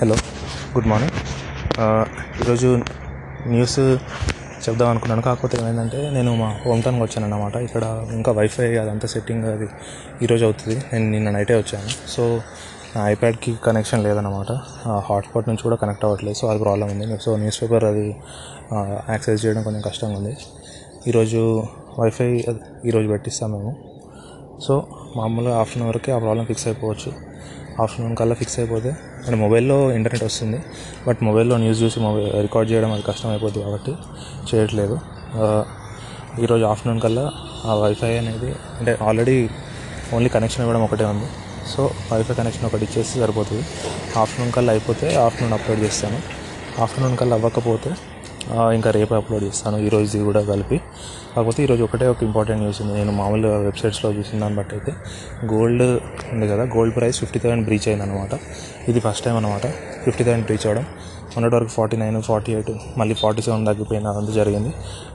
Hello good morning. ఈరోజు news చెప్దాం అనుకున్నాను. కాకపోతే ఏమైందంటే నేను మా హోమ్ టౌన్కి వచ్చాను అన్నమాట ఇక్కడ ఇంకా వైఫై అదంతా సెట్టింగ్ అది ఈరోజు అవుతుంది. నేను నిన్న నైటే వచ్చాను. సో నా ఐప్యాడ్కి కనెక్షన్ లేదన్నమాట. హాట్స్పాట్ నుంచి కూడా కనెక్ట్ అవ్వట్లేదు. సో అది ప్రాబ్లం ఉంది. సో న్యూస్ పేపర్ అది యాక్సెస్ చేయడం కొంచెం కష్టంగా ఉంది. ఈరోజు వైఫై అది ఈరోజు పెట్టిస్తాం మేము. సో మామూలుగా ఆఫ్ అన్ అవర్కి ఆ ప్రాబ్లం ఫిక్స్ అయిపోవచ్చు. ఆఫ్టర్నూన్ కల్లా ఫిక్స్ అయిపోతే. అంటే మొబైల్లో ఇంటర్నెట్ వస్తుంది. బట్ మొబైల్లో న్యూస్ చూసి మొబైల్ రికార్డ్ చేయడం అది కష్టం అయిపోద్ది కాబట్టి చేయట్లేదు. ఈరోజు ఆఫ్టర్నూన్ కల్లా ఆ వైఫై అనేది అంటే ఆల్రెడీ ఓన్లీ కనెక్షన్ ఇవ్వడం ఒకటే ఉంది. సో వైఫై కనెక్షన్ ఒకటి ఇచ్చేస్తే సరిపోతుంది. ఆఫ్టర్నూన్ కల్లా అయిపోతే ఆఫ్టర్నూన్ అప్లోడ్ చేస్తాను. ఆఫ్టర్నూన్ కల్లా అవ్వకపోతే ఇంకా రేపు అప్లోడ్ చేస్తాను. ఈరోజు కూడా కలిపి. కాకపోతే ఈరోజు ఒకటే ఒక ఇంపార్టెంట్ న్యూస్ ఉంది. నేను మామూలుగా వెబ్సైట్స్లో చూసిన దాన్ని బట్టి అయితే గోల్డ్ ఉంది కదా gold price fifty thousand breach అయింది అనమాట ఇది ఫస్ట్ టైం అనమాట ఫిఫ్టీ థౌసండ్ బ్రీచ్ అవ్వడం. మొన్నటి వరకు ఫార్టీ నైన్ ఫార్టీ ఎయిట్ మళ్ళీ ఫార్టీ సెవెన్ తగ్గిపోయిన అంత జరిగింది.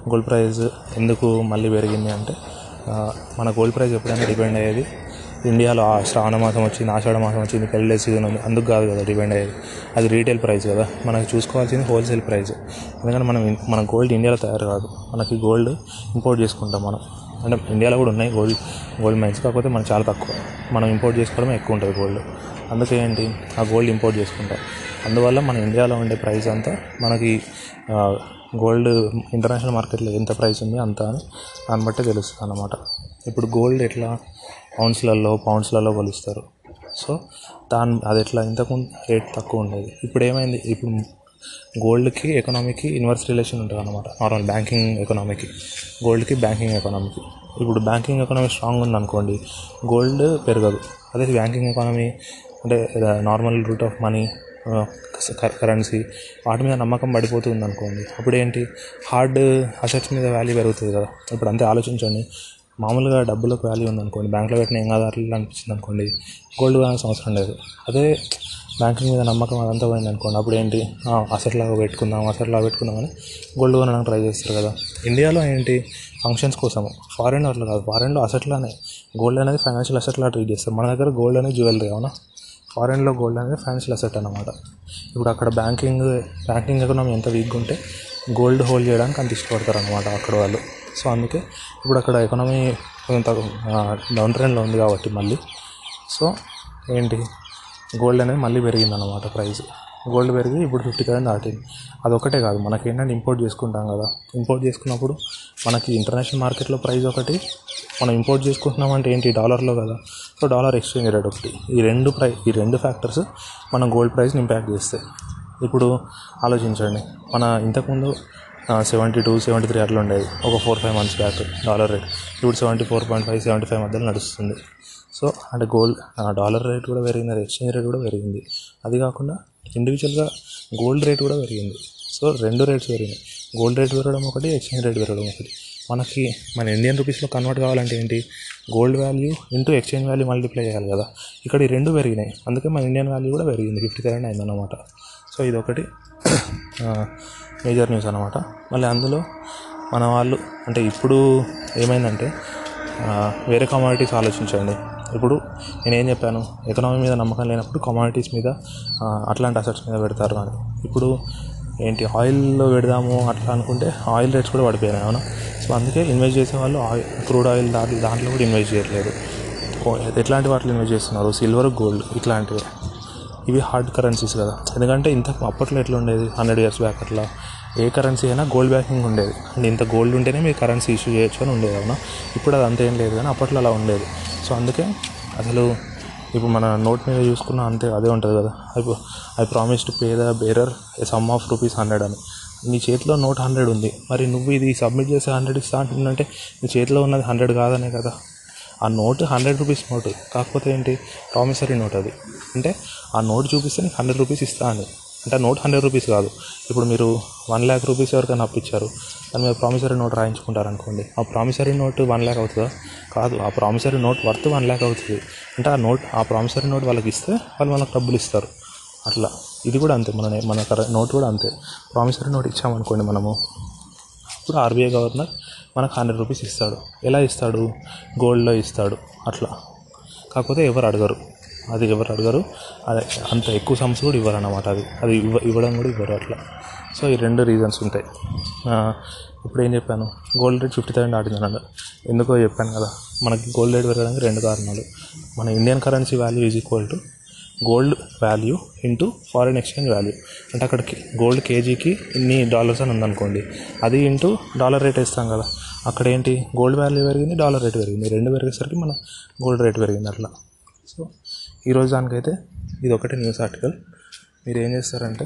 గోల్డ్ ప్రైస్ ఎందుకు మళ్ళీ పెరిగింది అంటే మన గోల్డ్ ప్రైస్ ఎప్పుడైనా డిపెండ్ అయ్యేది ఇండియాలో ఆ శ్రావణ మాసం వచ్చింది ఆషాఢ మాసం వచ్చింది పెళ్ళి సీజన్ ఉంది. అందుకు కాదు కదా డిపెండ్ అయ్యేది. అది రీటైల్ ప్రైస్ కదా. మనకి చూసుకోవాల్సింది హోల్సేల్ ప్రైస్ ఎందుకంటే మనం మన గోల్డ్ ఇండియాలో తయారు కాదు. మనకి గోల్డ్ ఇంపోర్ట్ చేసుకుంటాం మనం. అంటే ఇండియాలో కూడా ఉన్నాయి గోల్డ్ గోల్డ్ మైన్స్ కాకపోతే మనం చాలా తక్కువ. మనం ఇంపోర్ట్ చేసుకోవడమే ఎక్కువ ఉంటుంది గోల్డ్ అందుకే ఏంటి? ఆ గోల్డ్ ఇంపోర్ట్ చేసుకుంటాం. అందువల్ల మన ఇండియాలో ఉండే ప్రైస్ అంతా మనకి గోల్డ్ ఇంటర్నేషనల్ మార్కెట్లో ఎంత ప్రైస్ ఉంది అంత అని దాన్ని బట్టే తెలుస్తుంది అన్నమాట. ఇప్పుడు గోల్డ్ ఎట్లా? పౌండ్స్లలో పౌండ్స్లలో కొలుస్తారు. సో దాని అది ఎట్లా? ఇంతకు రేట్ తక్కువ ఉండేది. ఇప్పుడు ఏమైంది? ఇప్పుడు గోల్డ్కి ఎకనామీకి ఇన్వర్స్ రిలేషన్ ఉంటుంది అనమాట నార్మల్ బ్యాంకింగ్ ఎకనామీకి. గోల్డ్కి బ్యాంకింగ్ ఎకనామీకి. ఇప్పుడు బ్యాంకింగ్ ఎకనామీ స్ట్రాంగ్ ఉంది అనుకోండి గోల్డ్ పెరగదు. అదే బ్యాంకింగ్ ఎకనామీ అంటే normal route of money currency వాటి మీద నమ్మకం పడిపోతుంది అనుకోండి అప్పుడు ఏంటి హార్డ్ అసెట్స్ మీద వాల్యూ పెరుగుతుంది కదా. ఇప్పుడు అంతే ఆలోచించండి. మామూలుగా డబ్బులకు వాల్యూ ఉందనుకోండి. బ్యాంక్లో పెట్టిన ఏం కాదు అట్లా అనిపించింది అనుకోండి గోల్డ్ కొనాల్సిన అవసరం లేదు. అదే బ్యాంకింగ్ మీద నమ్మకం అదంతా పోయింది అనుకోండి అప్పుడు ఏంటి అసెట్ లాగా పెట్టుకుందాం అసెట్ లాగా పెట్టుకుందాం గోల్డ్ కొనడానికి ట్రై చేస్తారు కదా. ఇండియాలో ఏంటి? ఫంక్షన్స్ కోసం ఫారెన్ అట్లా కాదు. ఫారెన్లో అసెట్లానే గోల్డ్ అనేది ఫైనాన్షియల్ అసెట్లా ట్రీట్ చేస్తారు. మన దగ్గర గోల్డ్ అనేది జ్యువెలరీ అవునా? ఫారెన్లో గోల్డ్ అనేది ఫైనాన్షియల్ అసెట్ అనమాట ఇప్పుడు అక్కడ బ్యాంకింగ్ బ్యాంకింగ్ ఎకనామీ ఎంత వీక్గా ఉంటే గోల్డ్ హోల్డ్ చేయడానికి అంత ఇష్టపడతారు అనమాట అక్కడ వాళ్ళు. సో అందుకే ఇప్పుడు అక్కడ ఎకనామీ కొంత డౌన్ ట్రెండ్లో ఉంది కాబట్టి మళ్ళీ. సో ఏంటి? గోల్డ్ అనేది మళ్ళీ పెరిగింది అనమాట ప్రైస్ గోల్డ్ పెరిగి ఇప్పుడు ఫిఫ్టీ థౌసండ్ దాటింది. అదొకటే కాదు మనకి ఏంటంటే ఇంపోర్ట్ చేసుకుంటాం కదా. ఇంపోర్ట్ చేసుకున్నప్పుడు మనకి ఇంటర్నేషనల్ మార్కెట్లో ప్రైస్ ఒకటి మనం ఇంపోర్ట్ చేసుకుంటున్నాం అంటే ఏంటి? డాలర్లో కదా. సో డాలర్ ఎక్స్చేంజ్ రేట్ ఒకటి. ఈ రెండు ప్రై ఈ రెండు ఫ్యాక్టర్స్ మన గోల్డ్ ప్రైస్ని ఇంపాక్ట్ చేస్తాయి ఇప్పుడు ఆలోచించండి మన ఇంతకుముందు సెవెంటీ టూ సెవెంటీ త్రీ అట్లా ఉండేది. ఒక four five months back dollar rate. ఇప్పుడు seventy four point five seventy five మధ్యలో నడుస్తుంది. సో అంటే గోల్డ్ డాలర్ రేట్ కూడా పెరిగింది ఎక్స్చేంజ్ రేట్ కూడా పెరిగింది. అది కాకుండా ఇండివిజువల్గా గోల్డ్ రేట్ కూడా పెరిగింది. సో రెండు రేట్స్ పెరిగినాయి. గోల్డ్ రేట్ పెరగడం ఒకటి ఎక్స్చేంజ్ రేట్ పెరగడం ఒకటి. మనకి మన ఇండియన్ రూపీస్లో కన్వర్ట్ కావాలంటే ఏంటి? Gold value into exchange value multiply చేయాలి కదా. ఇక్కడ ఈ రెండు పెరిగినాయి. అందుకే మన ఇండియన్ వాల్యూ కూడా పెరిగింది. ఫిఫ్టీ థౌసండ్ అయిందన్నమాట సో ఇది ఒకటి మేజర్ న్యూస్ అనమాట మళ్ళీ అందులో మన వాళ్ళు అంటే ఇప్పుడు ఏమైందంటే వేరే కమాడిటీస్ ఆలోచించండి. ఇప్పుడు నేనేం చెప్పాను? ఎకనామీ మీద నమ్మకం లేనప్పుడు కమాడిటీస్ మీద అట్లాంటి అసెట్స్ మీద పెడతారు అని. ఇప్పుడు ఏంటి ఆయిల్లో పెడదాము అట్లా అనుకుంటే ఆయిల్ రేట్స్ కూడా పడిపోయినాయి అవునా? సో అందుకే ఇన్వెస్ట్ చేసే వాళ్ళు ఆయిల్ క్రూడ్ ఆయిల్ దాంట్లో దాంట్లో కూడా ఇన్వెస్ట్ చేయట్లేదు. ఎట్లాంటి వాటిలో ఇన్వెస్ట్ చేస్తున్నారు? సిల్వర్ గోల్డ్ ఇట్లాంటివి. ఇవి హార్డ్ కరెన్సీస్ కదా. ఎందుకంటే ఇంత అప్పట్లో ఎట్లా ఉండేది హండ్రెడ్ ఇయర్స్ బ్యాక్ అట్లా. ఏ కరెన్సీ అయినా గోల్డ్ బ్యాకింగ్ ఉండేది. అండ్ ఇంత గోల్డ్ ఉంటేనే మీరు కరెన్సీ ఇష్యూ చేయొచ్చు అని ఉండేది అవునా? ఇప్పుడు అది అంతేం లేదు కానీ అప్పట్లో అలా ఉండేది. సో అందుకే అసలు ఇప్పుడు మన నోట్ మీద చూసుకున్న అంతే అదే ఉంటుంది కదా. I I promise to pay the bearer a sum of rupees hundred అని. నీ చేతిలో నోట్ హండ్రెడ్ ఉంది. మరి నువ్వు ఇది సబ్మిట్ చేసే హండ్రెడ్ ఇస్తా అంటుందంటే నీ చేతిలో ఉన్నది హండ్రెడ్ కాదనే కదా. ఆ నోటు హండ్రెడ్ రూపీస్ నోటు. కాకపోతే ఏంటి? ప్రామిసరీ నోట్ అది. అంటే ఆ నోట్ చూపిస్తే నీకు హండ్రెడ్ రూపీస్ ఇస్తా అని. అంటే నోట్ హండ్రెడ్ రూపీస్ కాదు. ఇప్పుడు మీరు వన్ ల్యాక్ రూపీస్ ఎవరికైనా అప్పిచ్చారు దాని మీద ప్రామిసరీ నోట్ రాయించుకుంటారు అనుకోండి ఆ ప్రామిసరీ నోట్ వన్ ల్యాక్ అవుతుందా? కాదు ఆ promissory note worth one lakh అవుతుంది. అంటే ఆ నోట్ ఆ ప్రామిసరీ నోట్ వాళ్ళకి ఇస్తే వాళ్ళు మనకు డబ్బులు ఇస్తారు. అట్లా. ఇది కూడా అంతే మన మన నోట్ కూడా అంతే. ప్రామిసరీ నోట్ ఇచ్చామనుకోండి మనము. ఇప్పుడు ఆర్బీఐ గవర్నర్ మనకు హండ్రెడ్ రూపీస్ ఇస్తాడు. ఎలా ఇస్తాడు? గోల్డ్లో ఇస్తాడు. అట్లా. కాకపోతే ఎవరు అడగరు. అది ఎవరు అడగరు. అది అంత ఎక్కువ సమ్స్ కూడా ఇవ్వరు అన్నమాట అది. అది ఇవ్వ ఇవ్వడం కూడా ఇవ్వరు అట్లా. సో ఈ రెండు రీజన్స్ ఉంటాయి. ఇప్పుడు ఏం చెప్పాను? గోల్డ్ రేట్ ఫిఫ్టీ థౌసండ్ దాటింది ఎందుకో చెప్పాను కదా. మనకి గోల్డ్ రేట్ పెరగడానికి రెండు కారణాలు. మన Indian currency value is equal to gold value into foreign exchange value అంటే అక్కడికి గోల్డ్ కేజీకి ఇన్ని డాలర్స్ అని ఉందనుకోండి. అది ఇంటూ డాలర్ రేట్ వేస్తాం కదా. అక్కడ ఏంటి? గోల్డ్ వాల్యూ పెరిగింది డాలర్ రేట్ పెరిగింది. రెండు పెరిగేసరికి మన గోల్డ్ రేట్ పెరిగింది అట్లా. సో ఈరోజు దానికైతే ఇది ఒకటి న్యూస్ ఆర్టికల్. మీరు ఏం చేస్తారంటే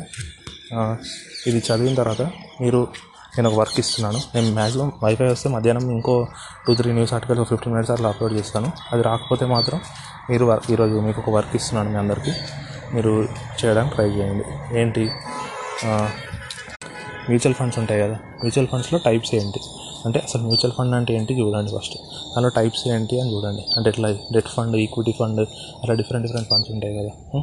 ఇది చదివిన తర్వాత మీరు నేను ఒక వర్క్ ఇస్తున్నాను. నేను మ్యాక్సిమం వైఫై వస్తే మధ్యాహ్నం ఇంకో two three news article fifteen minutes అట్లా అప్లోడ్ చేస్తాను. అది రాకపోతే మాత్రం మీరు ఈరోజు మీకు ఒక వర్క్ ఇస్తున్నాను మీ అందరికీ. మీరు చేయడానికి ట్రై చేయండి. ఏంటి? మ్యూచువల్ ఫండ్స్ ఉంటాయి కదా. మ్యూచువల్ ఫండ్స్లో టైప్స్ ఏంటి? అంటే అసలు మ్యూచువల్ ఫండ్ అంటే ఏంటి చూడండి ఫస్ట్. దానిలో టైప్స్ ఏంటి అని చూడండి. అంటే ఇట్లా డెట్ ఫండ్ ఈక్విటీ ఫండ్ అలా డిఫరెంట్ డిఫరెంట్ ఫండ్స్ ఉంటాయి కదా.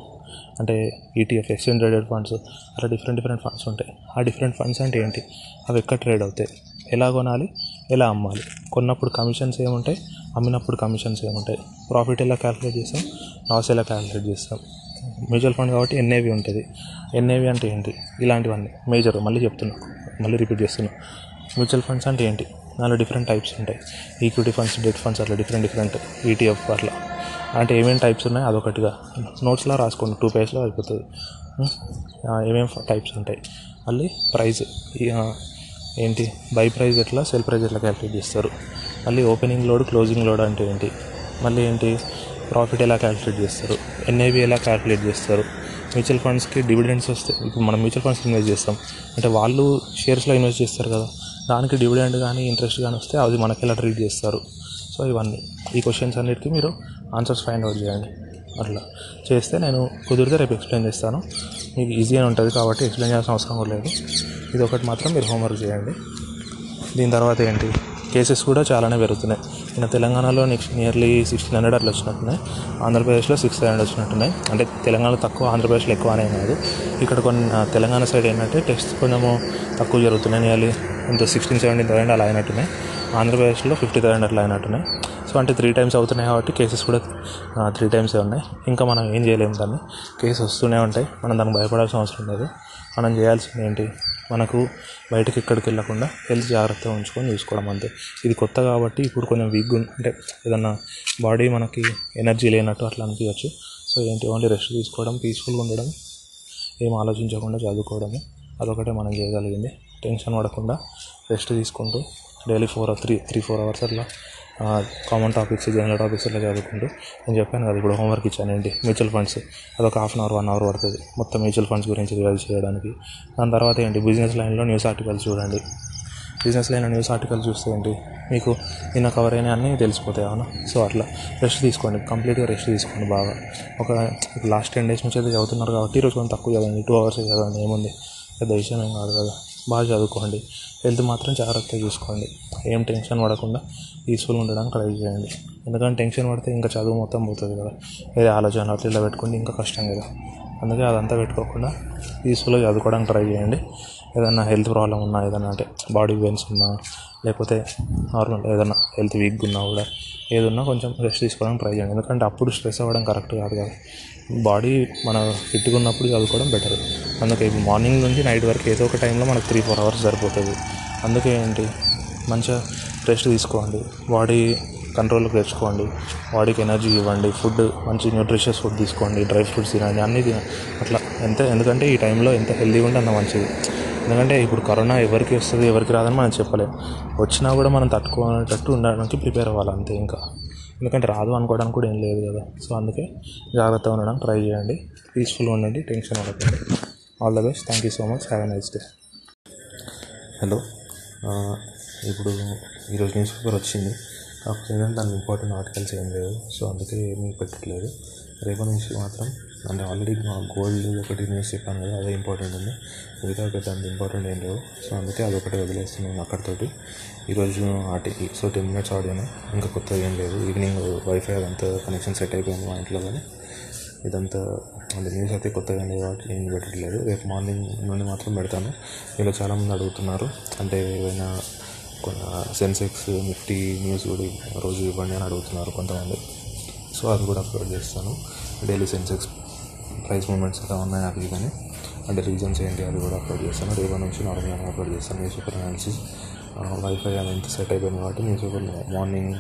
అంటే ఈటీఎఫ్ ఎక్స్చేంజ్ ట్రేడెడ్ ఫండ్స్ అలా డిఫరెంట్ డిఫరెంట్ ఫండ్స్ ఉంటాయి. ఆ డిఫరెంట్ ఫండ్స్ అంటే ఏంటి? అవి ఎక్కడ ట్రేడ్ అవుతాయి? ఎలా కొనాలి? ఎలా అమ్మాలి? కొన్నప్పుడు కమిషన్స్ ఏముంటాయి? అమ్మినప్పుడు కమిషన్స్ ఏముంటాయి? ప్రాఫిట్ ఎలా క్యాలిక్యులేట్ చేస్తాం? లాస్ ఎలా క్యాలిక్యులేట్ చేస్తాం? మ్యూచువల్ ఫండ్ కాబట్టి ఎన్ఏవి ఉంటుంది. ఎన్ఏవి అంటే ఏంటి? ఇలాంటివన్నీ. మేజర్. మళ్ళీ చెప్తున్నా. మళ్ళీ రిపీట్ చేస్తున్నా. మ్యూచువల్ ఫండ్స్ అంటే ఏంటి? దానిలో డిఫరెంట్ టైప్స్ ఉంటాయి. ఈక్విటీ ఫండ్స్ డెట్ ఫండ్స్ అట్లా డిఫరెంట్ డిఫరెంట్ ఈటీఎఫ్ అట్లా. అంటే ఏమేమి టైప్స్ ఉన్నాయి? అదొకటిగా. నోట్స్లో రాసుకోండి. టూ పేజ్లో అయిపోతుంది. ఏమేమి టైప్స్ ఉంటాయి? మళ్ళీ ప్రైస్ ఏంటి? బై ప్రైస్ ఎట్లా? సెల్ ప్రైస్ ఎట్లా క్యాలిక్యులేట్ చేస్తారు? మళ్ళీ ఓపెనింగ్ లోడ్ క్లోజింగ్ లోడ్ అంటే ఏంటి? మళ్ళీ ఏంటి? ప్రాఫిట్ ఎలా క్యాలిక్యులేట్ చేస్తారు? ఎన్ఐవి ఎలా క్యాలిక్యులేట్ చేస్తారు? మ్యూచువల్ ఫండ్స్కి డివిడెండ్స్ వస్తే ఇప్పుడు మనం మ్యూచువల్ ఫండ్స్ ఇన్వెస్ట్ చేస్తాం. అంటే వాళ్ళు షేర్స్లో ఇన్వెస్ట్ చేస్తారు కదా. దానికి డివిడెండ్ కానీ ఇంట్రెస్ట్ కానీ వస్తే అది మనకి ఎలా ట్రీట్ చేస్తారు. సో ఇవన్నీ. ఈ క్వశ్చన్స్ అన్నిటికీ మీరు ఆన్సర్స్ ఫైండ్ అవుట్ చేయండి. అట్లా. చేస్తే నేను కుదిరితే రేపు ఎక్స్ప్లెయిన్ చేస్తాను. మీకు ఈజీగా ఉంటుంది కాబట్టి ఎక్స్ప్లెయిన్ చేయాల్సిన అవసరం కూడా లేదు. ఇది ఒకటి మాత్రం మీరు హోంవర్క్ చేయండి. దీని తర్వాత ఏంటి? కేసెస్ కూడా చాలానే పెరుగుతున్నాయి. మన తెలంగాణలో నెక్స్ట్ నియర్లీ సిక్స్టీన్ హండ్రెడ్ అట్లా వచ్చినట్టున్నాయి. ఆంధ్రప్రదేశ్లో సిక్స్ హండ్రెడ్ వచ్చినట్టున్నాయి. అంటే తెలంగాణలో తక్కువ ఆంధ్రప్రదేశ్లో ఎక్కువ అనే కాదు. ఇక్కడ కొన్ని తెలంగాణ సైడ్ ఏంటంటే టెస్ట్ కొంచెము తక్కువ జరుగుతున్నాయి. నియర్లీ ఇంత సిక్స్టీన్ సెవెంటీన్ థౌసండ్ అలా అయినట్టున్నాయి. ఆంధ్రప్రదేశ్లో ఫిఫ్టీ థౌసండ్ అట్లా అయినట్టున్నాయి. సో అంటే త్రీ టైమ్స్ అవుతున్నాయి కాబట్టి కేసెస్ కూడా త్రీ టైమ్సే ఉన్నాయి. ఇంకా మనం ఏం చేయలేము దాన్ని. కేసెస్ వస్తూనే ఉంటాయి. మనం దానికి భయపడాల్సిన అవసరం లేదు మనం చేయాల్సింది ఏంటి? మనకు బయటకు ఎక్కడికి వెళ్ళకుండా హెల్త్ జాగ్రత్తగా ఉంచుకొని చూసుకోవడం అంతే. ఇది కొత్త కాబట్టి ఇప్పుడు కొంచెం వీక్గా అంటే ఏదన్నా బాడీ మనకి ఎనర్జీ లేనట్టు అట్లా అనిపించచ్చు. సో ఏంటి? ఓన్లీ రెస్ట్ తీసుకోవడం పీస్ఫుల్గా ఉండడం ఏం ఆలోచించకుండా చదువుకోవడము అదొకటే మనం చేయగలిగింది. టెన్షన్ పడకుండా రెస్ట్ తీసుకుంటూ daily four three three four hours అట్లా కామన్ టాపిక్స్ జనరల్ టాపిక్స్ ఇట్లా చదువుకుంటూ నేను చెప్పాను కదా ఇప్పుడు హోంవర్క్ ఇచ్చానండి ఏంటి మ్యూచువల్ ఫండ్స్ అదొక half an hour one hour పడుతుంది మొత్తం మ్యూచువల్ ఫండ్స్ గురించి రివైజ్ చేయడానికి. దాని తర్వాత ఏంటి బిజినెస్ లైన్లో న్యూస్ ఆర్టికల్స్ చూడండి. బిజినెస్ లైన్ న్యూస్ ఆర్టికల్ చూస్తే ఏంటి మీకు నిన్న కవర్ అయినా అన్నీ తెలిసిపోతాయి అవునా? సో అట్లా రెస్ట్ తీసుకోండి కంప్లీట్గా రెస్ట్ తీసుకోండి బాగా. ఒక లాస్ట్ టెన్ డేస్ నుంచి అయితే చదువుతున్నారు కాబట్టి ఈరోజు కొంచెం తక్కువ చదవండి టూ అవర్స్ చదవండి ఏముంది? పెద్ద విషయం ఏం కాదు కదా. బాగా చదువుకోండి. హెల్త్ మాత్రం జాగ్రత్తగా చూసుకోండి. ఏం టెన్షన్ పడకుండా పీస్ఫుల్గా ఉండడానికి ట్రై చేయండి. ఎందుకంటే టెన్షన్ పడితే ఇంకా చదువు మొత్తం పోతుంది కదా. ఏదో ఆలోచన అట్లా ఇలా పెట్టుకుంటే ఇంకా కష్టం కదా. అందుకే అదంతా పెట్టుకోకుండా పీస్ఫుల్గా చదువుకోవడానికి ట్రై చేయండి. ఏదైనా హెల్త్ ప్రాబ్లం ఉన్నా ఏదైనా అంటే బాడీ పెయిన్స్ ఉన్నా లేకపోతే నార్మల్ ఏదైనా హెల్త్ వీక్గా ఉన్నా కూడా ఏదున్నా కొంచెం రెస్ట్ తీసుకోవడానికి ట్రై చేయండి. ఎందుకంటే అప్పుడు స్ట్రెస్ అవ్వడం కరెక్ట్ కాదు కదా. బాడీ మన ఫిట్గా ఉన్నప్పుడు చదువుకోవడం బెటర్. అందుకే ఇప్పుడు మార్నింగ్ నుంచి నైట్ వరకు ఏదో ఒక టైంలో మనకు త్రీ ఫోర్ అవర్స్ సరిపోతుంది. అందుకే ఏంటి? మంచిగా రెస్ట్ తీసుకోండి. బాడీ కంట్రోల్కి తెచ్చుకోండి. బాడీకి ఎనర్జీ ఇవ్వండి. ఫుడ్ మంచి న్యూట్రిషియస్ ఫుడ్ తీసుకోండి. డ్రై ఫ్రూట్స్ తినండి. అన్నీ అట్లా ఎంత ఎందుకంటే ఈ టైంలో ఎంత హెల్తీగా ఉంటే అంత మంచిది. ఎందుకంటే ఇప్పుడు కరోనా ఎవరికి వస్తుంది ఎవరికి రాదని మనం చెప్పలేం. వచ్చినా కూడా మనం తట్టుకునేటట్టు ఉండడానికి ప్రిపేర్ అవ్వాలి అంతే ఇంకా. ఎందుకంటే రాదు అనుకోవడానికి కూడా ఏం లేదు కదా. సో అందుకే జాగ్రత్తగా ఉండడానికి ట్రై చేయండి. పీస్ఫుల్గా ఉండండి టెన్షన్ పడకండి all the best thank you so much have a nice day hello ఇప్పుడు ఈరోజు న్యూస్ పేపర్ వచ్చింది. కాకపోతే ఏంటంటే దాని ఇంపార్టెంట్ ఆర్టికల్స్ ఏం లేవు. సో అందుకే ఏమీ పెట్టట్లేదు. రేపటి నుంచి మాత్రం అంటే ఆల్రెడీ మా గోల్డ్ ఒకటి న్యూస్ చెప్పాను కదా అదే ఇంపార్టెంట్ ఉంది. మిగతా ఒకటి అంత ఇంపార్టెంట్ ఏం లేవు. సో అందుకే అదొకటి వదిలేస్తున్నాను అక్కడితోటి. ఈరోజు ఆటకి సో టెన్ మినిట్స్ ఆడాను ఇంకా కొత్తగా ఏం లేదు. ఈవినింగ్ వైఫై అదంతా కనెక్షన్ సెట్ అయిపోయింది మా ఇంట్లో కానీ ఇదంతా అంటే న్యూస్ అయితే కొత్తగా లేదు కాబట్టి నేను పెట్టట్లేదు. రేపు మార్నింగ్ నుండి మాత్రం పెడతాను. ఇలా చాలామంది అడుగుతున్నారు. అంటే ఏదైనా కొన్ని సెన్సెక్స్ నిఫ్టీ న్యూస్ కూడా రోజు ఇవ్వండి అని అడుగుతున్నారు కొంతమంది. సో అది కూడా అప్లోడ్ చేస్తాను. డైలీ సెన్సెక్స్ ప్రైస్ మూమెంట్స్ ఎలా ఉన్నాయి అది కానీ అంటే రీజన్స్ ఏంటి అది కూడా అప్లోడ్ చేస్తాను. రేపటి నుంచి నార్మల్గా అప్లోడ్ చేస్తాను. న్యూస్ పేపర్ అనాలిసిస్ వైఫై అది ఎంత సెట్ అయిపోయింది కాబట్టి న్యూస్ పేపర్ మార్నింగ్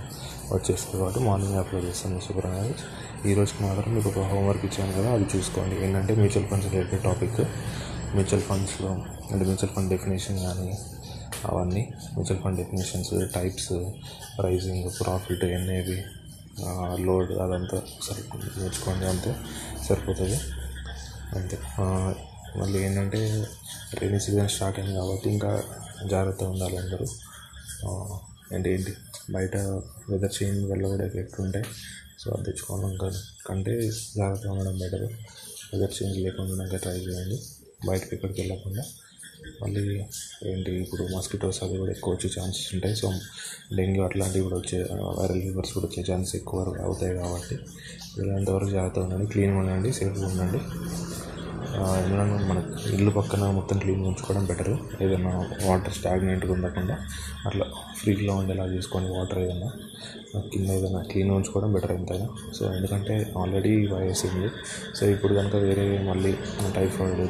వచ్చేస్తుంది కాబట్టి మార్నింగ్ అప్లోడ్ చేస్తాను న్యూస్ పేపర్ అనాలిసిస్ ఈ రోజుకి మాత్రం మీకు ఒక హోంవర్క్ ఇచ్చాను కదా అది చూసుకోండి. ఏంటంటే mutual funds related topic mutual ఫండ్స్లో అంటే మ్యూచువల్ ఫండ్ డెఫినేషన్ కానీ అవన్నీ mutual fund definitions types pricing profit NAV load అదంతా సరిపోతుంది నేర్చుకోండి అంతే సరిపోతుంది. అంతే. మళ్ళీ ఏంటంటే రైనీ సీజన్ స్టార్ట్ అయింది కాబట్టి ఇంకా జాగ్రత్తగా ఉండాలి అందరూ. అంటే ఏంటి? బయట వెదర్ చేంజ్ వల్ల కూడా ఎఫెక్ట్ ఉంటాయి. సో అది తెచ్చుకోవడం కంటే జాగ్రత్తగా ఉండడం బెటర్ వెదర్ చేంజ్ లేకుండా ట్రై చేయండి. బయటకి ఎక్కడికి వెళ్ళకుండా. మళ్ళీ ఏంటి ఇప్పుడు మస్కిటోస్ అవి కూడా ఎక్కువ వచ్చే ఛాన్సెస్ ఉంటాయి. సో డెంగ్యూ అట్లాంటివి కూడా వచ్చే వైరల్ ఫీవర్స్ కూడా వచ్చే ఛాన్సెస్ ఎక్కువ అవుతాయి కాబట్టి వీళ్ళంతవరకు జాగ్రత్తగా ఉండండి. క్లీన్గా ఉండండి సేఫ్గా ఉండండి. ఎందుకంటే మన ఇల్లు పక్కన మొత్తం క్లీన్గా ఉంచుకోవడం బెటర్. ఏదైనా వాటర్ స్టాగ్నెంట్గా ఉండకుండా అట్లా ఫ్రీగా ఉండేలా చూసుకోండి వాటర్ ఏదైనా కింద ఏదైనా క్లీన్గా ఉంచుకోవడం బెటర్ ఎంతైనా. సో ఎందుకంటే ఆల్రెడీ వైరస్ ఉంది. సో ఇప్పుడు కనుక వేరే మళ్ళీ టైఫాయిడ్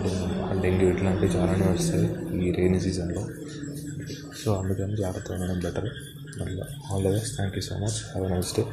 డెంగ్యూ ఇట్లాంటివి చాలానే వస్తాయి ఈ రెయినీ సీజన్లో. సో అందుకని జాగ్రత్తగా ఉండడం బెటర్. మళ్ళీ all the best. Thank you so much. Have nice day